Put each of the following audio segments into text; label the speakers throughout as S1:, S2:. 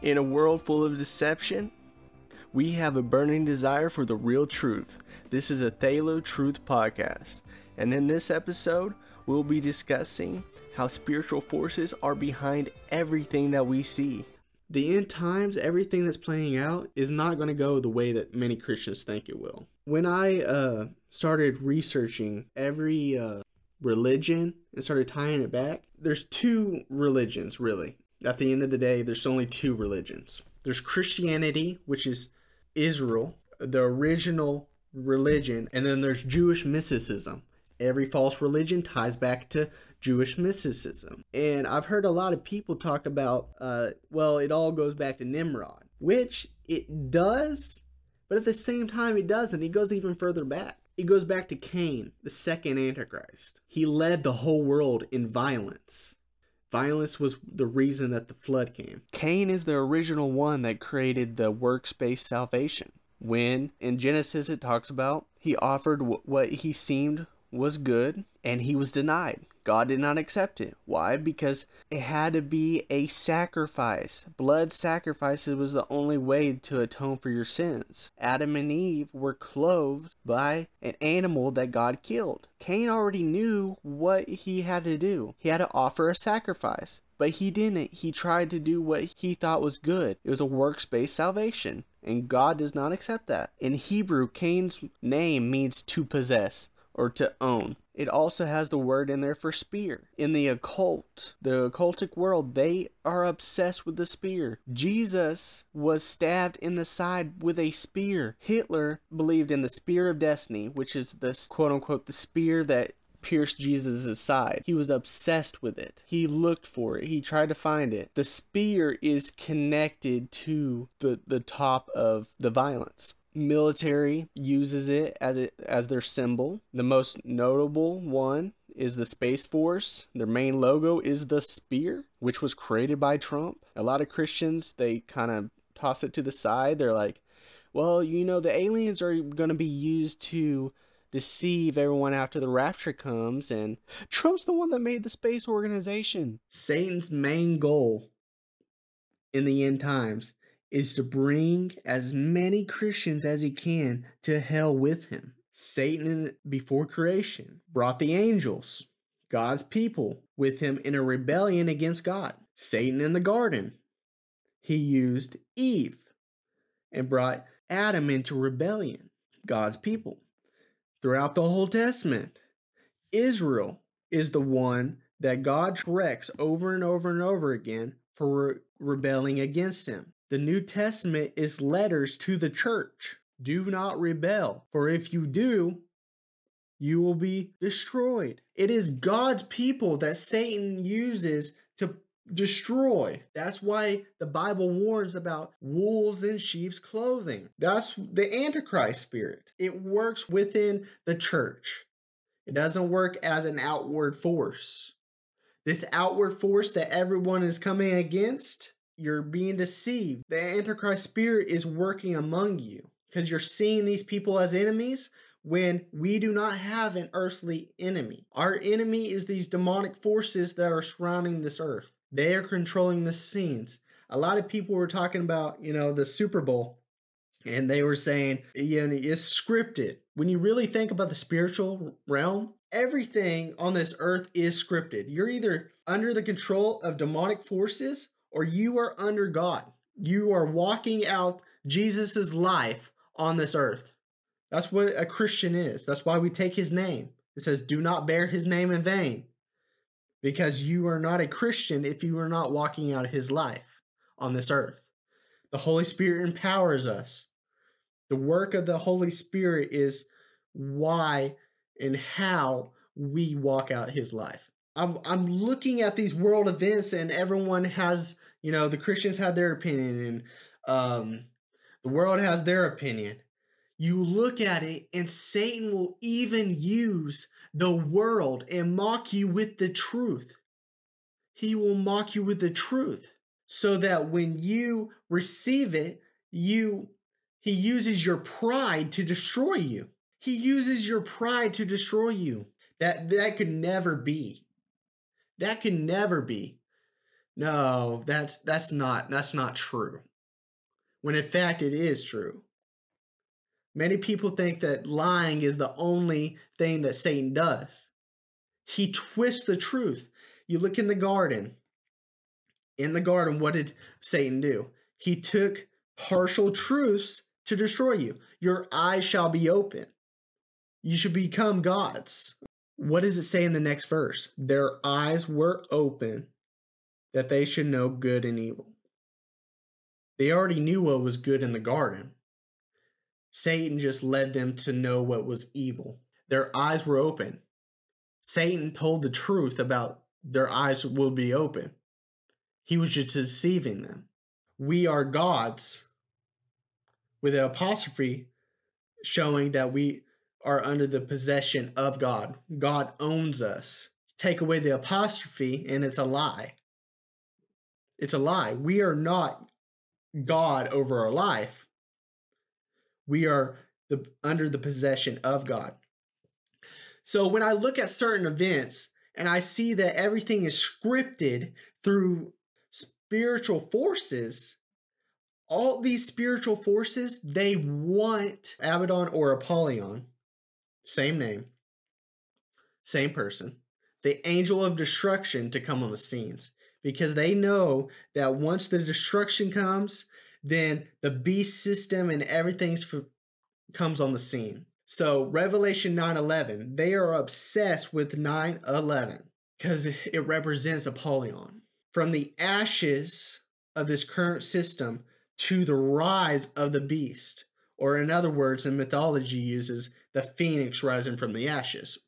S1: In a world full of deception, we have a burning desire for the real truth. This is a Thalo Truth Podcast, and in this episode, we'll be discussing how spiritual forces are behind everything that we see. The end times, everything that's playing out is not going to go the way that many Christians think it will. When I uh, started researching every uh, religion and started tying it back, there's two religions really at the end of the day, there's only two religions. There's Christianity, which is Israel, the original religion, and then there's Jewish mysticism. Every false religion ties back to Jewish mysticism. And I've heard a lot of people talk about, uh, well, it all goes back to Nimrod, which it does, but at the same time, it doesn't. It goes even further back. It goes back to Cain, the second Antichrist. He led the whole world in violence. Violence was the reason that the flood came. Cain is the original one that created the works based salvation. When in Genesis it talks about he offered what he seemed was good and he was denied. God did not accept it. Why? Because it had to be a sacrifice. Blood sacrifices was the only way to atone for your sins. Adam and Eve were clothed by an animal that God killed. Cain already knew what he had to do. He had to offer a sacrifice. But he didn't. He tried to do what he thought was good. It was a works based salvation. And God does not accept that. In Hebrew, Cain's name means to possess or to own. It also has the word in there for spear. In the occult, the occultic world, they are obsessed with the spear. Jesus was stabbed in the side with a spear. Hitler believed in the spear of destiny, which is this quote unquote the spear that pierced Jesus' side. He was obsessed with it. He looked for it. He tried to find it. The spear is connected to the, the top of the violence military uses it as it as their symbol. The most notable one is the Space Force. Their main logo is the spear, which was created by Trump. A lot of Christians they kind of toss it to the side. They're like, "Well, you know, the aliens are going to be used to deceive everyone after the rapture comes and Trump's the one that made the space organization." Satan's main goal in the end times is to bring as many Christians as he can to hell with him. Satan, before creation, brought the angels, God's people, with him in a rebellion against God. Satan in the garden, he used Eve and brought Adam into rebellion, God's people. Throughout the whole Testament, Israel is the one that God corrects over and over and over again for re- rebelling against him. The New Testament is letters to the church. Do not rebel, for if you do, you will be destroyed. It is God's people that Satan uses to destroy. That's why the Bible warns about wolves in sheep's clothing. That's the Antichrist spirit. It works within the church, it doesn't work as an outward force. This outward force that everyone is coming against you're being deceived. The Antichrist spirit is working among you because you're seeing these people as enemies when we do not have an earthly enemy. Our enemy is these demonic forces that are surrounding this earth. They are controlling the scenes. A lot of people were talking about, you know, the Super Bowl and they were saying, you know, it's scripted. When you really think about the spiritual realm, everything on this earth is scripted. You're either under the control of demonic forces or you are under God. You are walking out Jesus' life on this earth. That's what a Christian is. That's why we take his name. It says, Do not bear his name in vain. Because you are not a Christian if you are not walking out his life on this earth. The Holy Spirit empowers us. The work of the Holy Spirit is why and how we walk out his life. I'm I'm looking at these world events and everyone has, you know, the Christians have their opinion and um the world has their opinion. You look at it and Satan will even use the world and mock you with the truth. He will mock you with the truth so that when you receive it, you he uses your pride to destroy you. He uses your pride to destroy you. That that could never be. That can never be. No, that's that's not that's not true. When in fact it is true. Many people think that lying is the only thing that Satan does. He twists the truth. You look in the garden. In the garden, what did Satan do? He took partial truths to destroy you. Your eyes shall be open. You should become gods. What does it say in the next verse? Their eyes were open that they should know good and evil. They already knew what was good in the garden. Satan just led them to know what was evil. Their eyes were open. Satan told the truth about their eyes will be open. He was just deceiving them. We are gods with an apostrophe showing that we are under the possession of God. God owns us. Take away the apostrophe, and it's a lie. It's a lie. We are not God over our life. We are the, under the possession of God. So when I look at certain events and I see that everything is scripted through spiritual forces, all these spiritual forces, they want Abaddon or Apollyon, same name, same person, the angel of destruction to come on the scenes because they know that once the destruction comes, then the beast system and everything comes on the scene. So Revelation 9:11, they are obsessed with 9:11 because it represents Apollyon. From the ashes of this current system to the rise of the beast, or in other words, in mythology uses the phoenix rising from the ashes.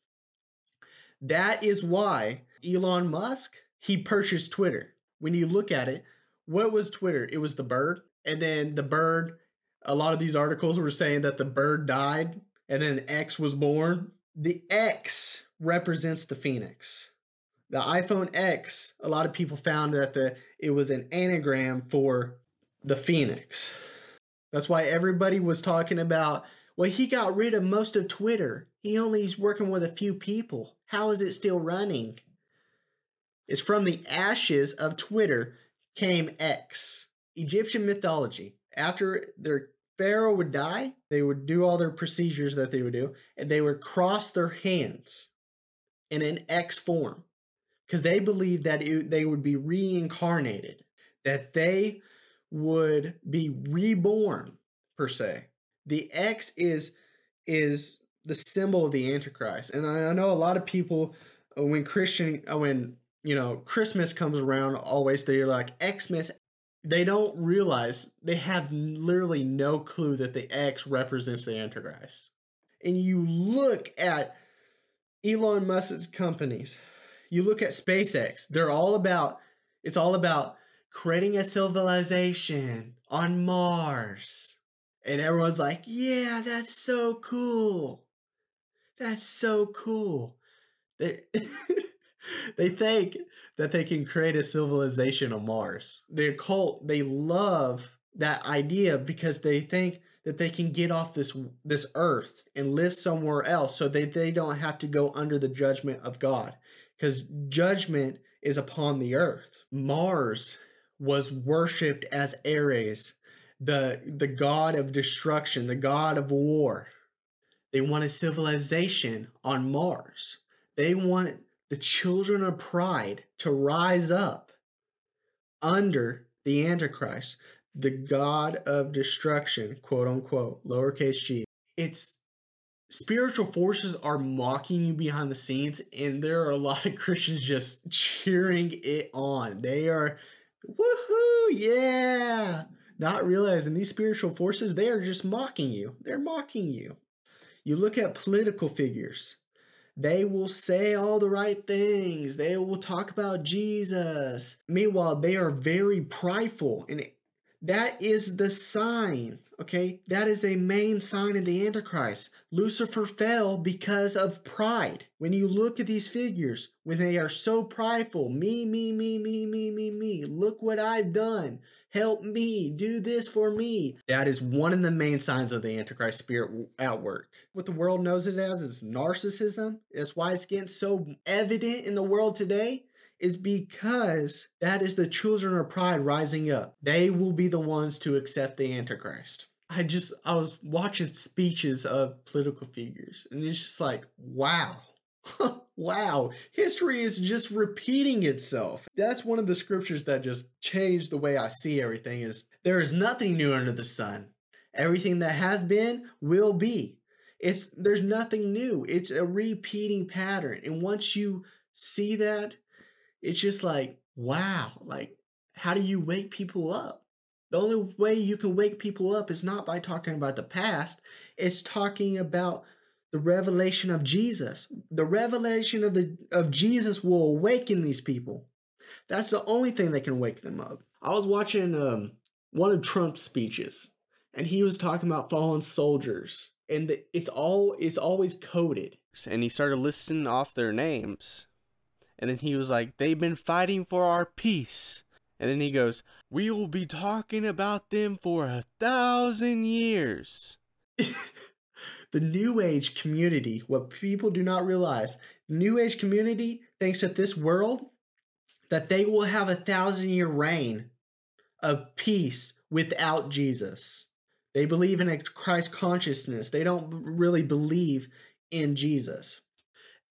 S1: That is why Elon Musk he purchased Twitter. When you look at it, what was Twitter? It was the bird, and then the bird. A lot of these articles were saying that the bird died, and then X was born. The X represents the phoenix. The iPhone X, a lot of people found that the it was an anagram for the phoenix. That's why everybody was talking about, well, he got rid of most of Twitter. He only is working with a few people. How is it still running? It's from the ashes of Twitter came X. Egyptian mythology. After their pharaoh would die, they would do all their procedures that they would do, and they would cross their hands in an X form because they believed that it, they would be reincarnated, that they would be reborn per se. The X is is the symbol of the Antichrist, and I, know a lot of people uh, when Christian uh, when you know, Christmas comes around always, they're like, Xmas. They don't realize they have literally no clue that the X represents the Antichrist. And you look at Elon Musk's companies, you look at SpaceX, they're all about, it's all about creating a civilization on Mars. And everyone's like, yeah, that's so cool. That's so cool. They they think that they can create a civilization on Mars. The occult, they love that idea because they think that they can get off this this earth and live somewhere else so that they don't have to go under the judgment of God because judgment is upon the earth. Mars was worshipped as Ares, the the god of destruction, the god of war. They want a civilization on Mars. They want the children of pride to rise up under the Antichrist, the God of destruction, quote unquote, lowercase g. It's spiritual forces are mocking you behind the scenes, and there are a lot of Christians just cheering it on. They are, woohoo, yeah. Not realizing these spiritual forces, they are just mocking you. They're mocking you. You look at political figures they will say all the right things. They will talk about Jesus. Meanwhile, they are very prideful. And that is the sign, okay? That is a main sign of the Antichrist. Lucifer fell because of pride. When you look at these figures, when they are so prideful, me, me, me, me, me, me, me, look what I've done. Help me, do this for me. That is one of the main signs of the Antichrist spirit at work. What the world knows it as is narcissism. That's why it's getting so evident in the world today. Is because that is the children of pride rising up. They will be the ones to accept the Antichrist. I just, I was watching speeches of political figures, and it's just like, wow. wow, history is just repeating itself. That's one of the scriptures that just changed the way I see everything is there is nothing new under the sun. Everything that has been will be. It's there's nothing new. It's a repeating pattern. And once you see that, it's just like, wow, like how do you wake people up? The only way you can wake people up is not by talking about the past, it's talking about the revelation of Jesus. The revelation of the of Jesus will awaken these people. That's the only thing that can wake them up. I was watching um, one of Trump's speeches, and he was talking about fallen soldiers, and the, it's all it's always coded. And he started listing off their names, and then he was like, "They've been fighting for our peace." And then he goes, "We will be talking about them for a thousand years." the New Age community, what people do not realize, New Age community thinks that this world, that they will have a thousand year reign of peace without Jesus. They believe in a Christ consciousness. They don't really believe in Jesus.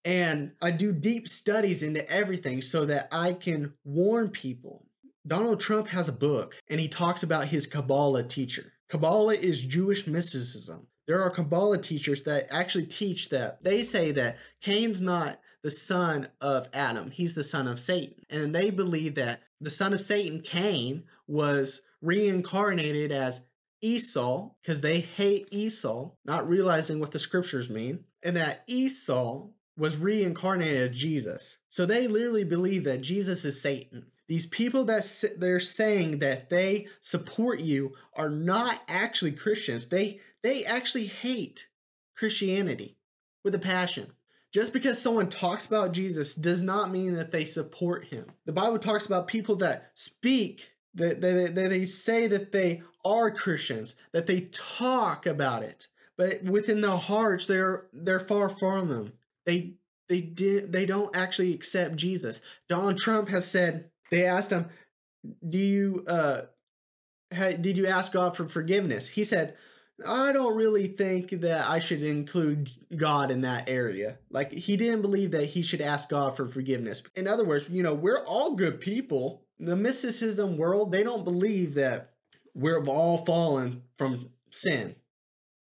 S1: And I do deep studies into everything so that I can warn people. Donald Trump has a book and he talks about his Kabbalah teacher. Kabbalah is Jewish mysticism. There are Kabbalah teachers that actually teach that. They say that Cain's not the son of Adam, he's the son of Satan. And they believe that the son of Satan, Cain, was reincarnated as Esau because they hate Esau, not realizing what the scriptures mean, and that Esau was reincarnated as Jesus. So they literally believe that Jesus is Satan. These people that they're saying that they support you are not actually Christians. They they actually hate Christianity with a passion. Just because someone talks about Jesus does not mean that they support him. The Bible talks about people that speak, that they, they, they say that they are Christians, that they talk about it, but within their hearts they're they're far from them. They they did they don't actually accept Jesus. Donald Trump has said they asked him, "Do you uh did you ask God for forgiveness?" He said, I don't really think that I should include God in that area. Like, he didn't believe that he should ask God for forgiveness. In other words, you know, we're all good people. The mysticism world, they don't believe that we're all fallen from sin.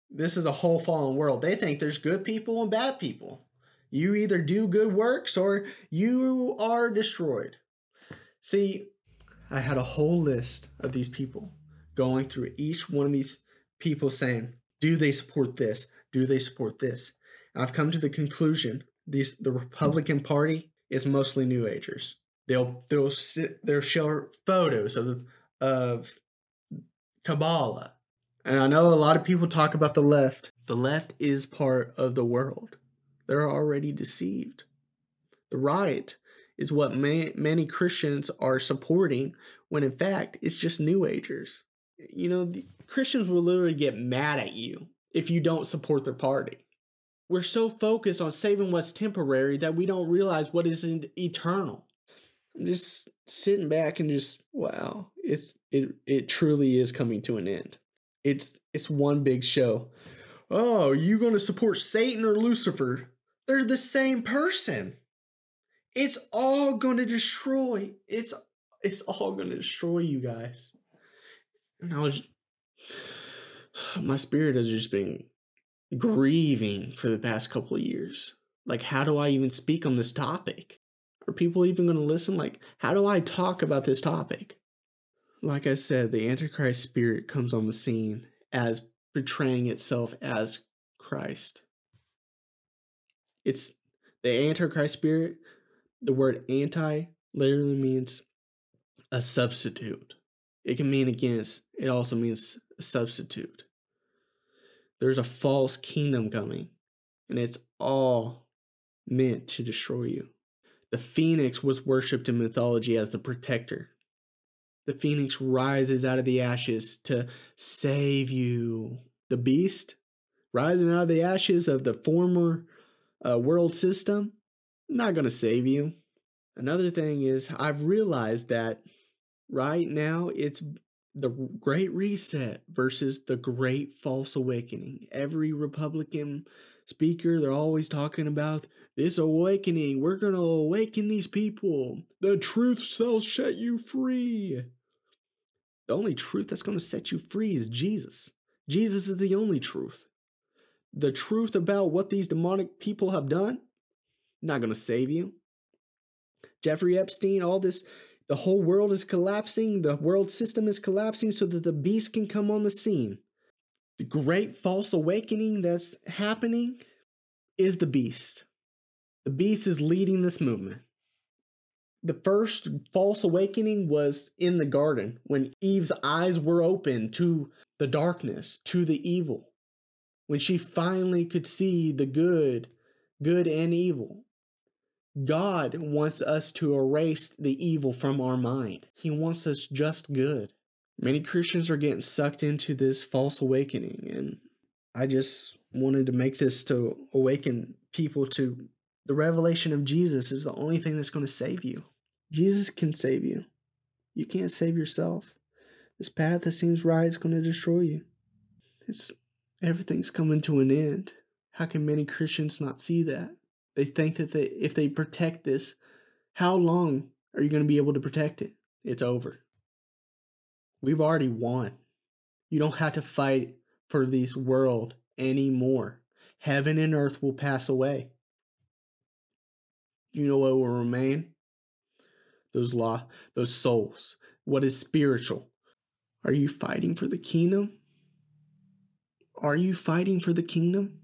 S1: This is a whole fallen world. They think there's good people and bad people. You either do good works or you are destroyed. See, I had a whole list of these people going through each one of these people saying, do they support this? Do they support this? And I've come to the conclusion these the Republican Party is mostly New Agers. They'll they'll sit, they'll show photos of of Kabbalah, and I know a lot of people talk about the left. The left is part of the world. They're already deceived. The right is what many Christians are supporting, when in fact it's just New Agers you know, Christians will literally get mad at you if you don't support their party. We're so focused on saving what's temporary that we don't realize what is eternal. I'm just sitting back and just wow, it's it it truly is coming to an end. It's it's one big show. Oh, you going to support Satan or Lucifer? They're the same person. It's all going to destroy. It's it's all going to destroy you guys. And I was, my spirit has just been grieving for the past couple of years. Like, how do I even speak on this topic? Are people even going to listen? Like, how do I talk about this topic? Like I said, the Antichrist spirit comes on the scene as portraying itself as Christ. It's the Antichrist spirit. The word anti literally means a substitute. It can mean against, it also means substitute. There's a false kingdom coming, and it's all meant to destroy you. The phoenix was worshipped in mythology as the protector. The phoenix rises out of the ashes to save you. The beast, rising out of the ashes of the former uh, world system, not going to save you. Another thing is, I've realized that right now it's the Great Reset versus the Great False Awakening. Every Republican speaker, they're always talking about this awakening. We're going to awaken these people. The truth shall set you free. The only truth that's going to set you free is Jesus. Jesus is the only truth. The truth about what these demonic people have done, not going to save you. Jeffrey Epstein, all this, the whole world is collapsing, the world system is collapsing so that the beast can come on the scene. The great false awakening that's happening is the beast. The beast is leading this movement. The first false awakening was in the garden when Eve's eyes were open to the darkness, to the evil. When she finally could see the good, good and evil. God wants us to erase the evil from our mind. He wants us just good. Many Christians are getting sucked into this false awakening, and I just wanted to make this to awaken people to the revelation of Jesus is the only thing that's going to save you. Jesus can save you. You can't save yourself. This path that seems right is going to destroy you. It's everything's coming to an end. How can many Christians not see that? They think that they, if they protect this, how long are you going to be able to protect it? It's over. We've already won. You don't have to fight for this world anymore. Heaven and earth will pass away. You know what will remain? Those law, those souls. What is spiritual? Are you fighting for the kingdom? Are you fighting for the kingdom?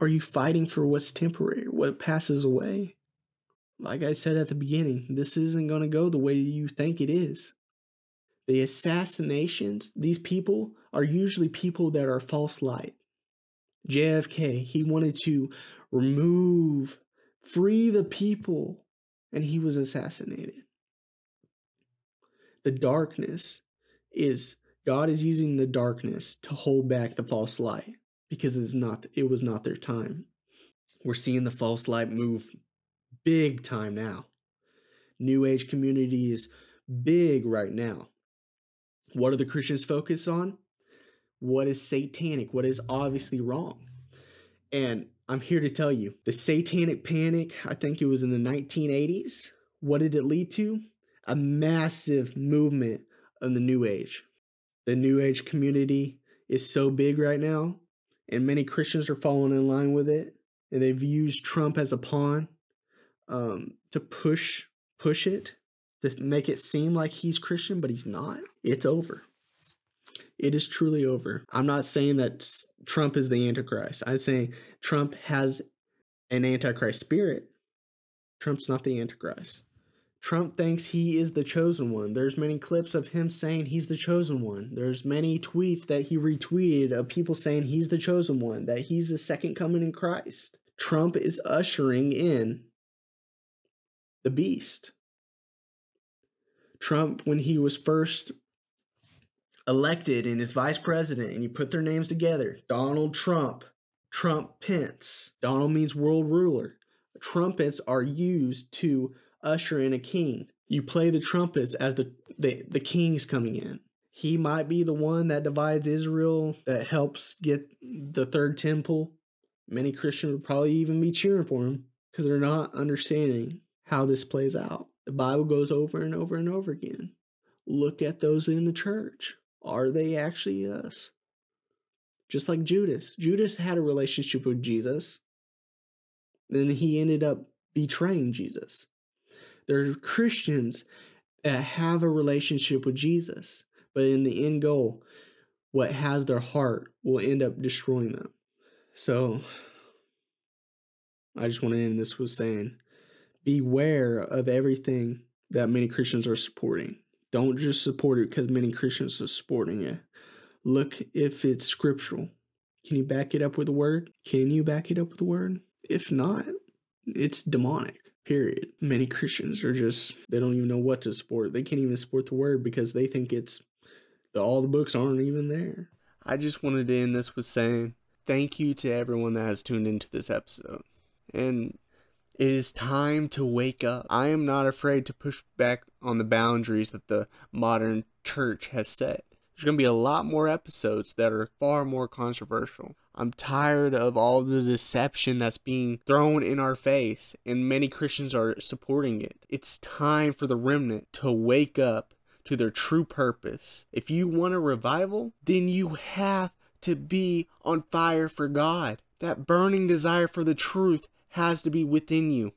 S1: Are you fighting for what's temporary, what passes away? Like I said at the beginning, this isn't going to go the way you think it is. The assassinations, these people are usually people that are false light. JFK, he wanted to remove, free the people, and he was assassinated. The darkness is God is using the darkness to hold back the false light because it's not it was not their time. We're seeing the false light move big time now. New age community is big right now. What are the Christians focused on? What is satanic? What is obviously wrong? And I'm here to tell you the satanic panic, I think it was in the 1980s. What did it lead to? A massive movement of the New Age. The New Age community is so big right now and many Christians are falling in line with it. And they've used Trump as a pawn um, to push push it to make it seem like he's Christian, but he's not. It's over. It is truly over. I'm not saying that Trump is the Antichrist. I'm saying Trump has an Antichrist spirit. Trump's not the Antichrist. Trump thinks he is the chosen one. There's many clips of him saying he's the chosen one. There's many tweets that he retweeted of people saying he's the chosen one, that he's the second coming in Christ. Trump is ushering in the beast. Trump, when he was first elected and his vice president, and you put their names together Donald Trump, Trump Pence. Donald means world ruler. Trumpets are used to usher in a king. You play the trumpets as the, the, the king's coming in. He might be the one that divides Israel, that helps get the third temple. Many Christians would probably even be cheering for him because they're not understanding how this plays out. The Bible goes over and over and over again. Look at those in the church. Are they actually us? Just like Judas. Judas had a relationship with Jesus. Then he ended up betraying Jesus. There are Christians that have a relationship with Jesus, but in the end goal, what has their heart will end up destroying them. So, I just want to end this with saying beware of everything that many Christians are supporting. Don't just support it because many Christians are supporting it. Look if it's scriptural. Can you back it up with the word? Can you back it up with the word? If not, it's demonic period. Many Christians are just, they don't even know what to support. They can't even support the word because they think it's, all the books aren't even there. I just wanted to end this with saying thank you to everyone that has tuned into this episode. And It is time to wake up. I am not afraid to push back on the boundaries that the modern church has set. There's going to be a lot more episodes that are far more controversial. I'm tired of all the deception that's being thrown in our face, and many Christians are supporting it. It's time for the remnant to wake up to their true purpose. If you want a revival, then you have to be on fire for God. That burning desire for the truth has to be within you.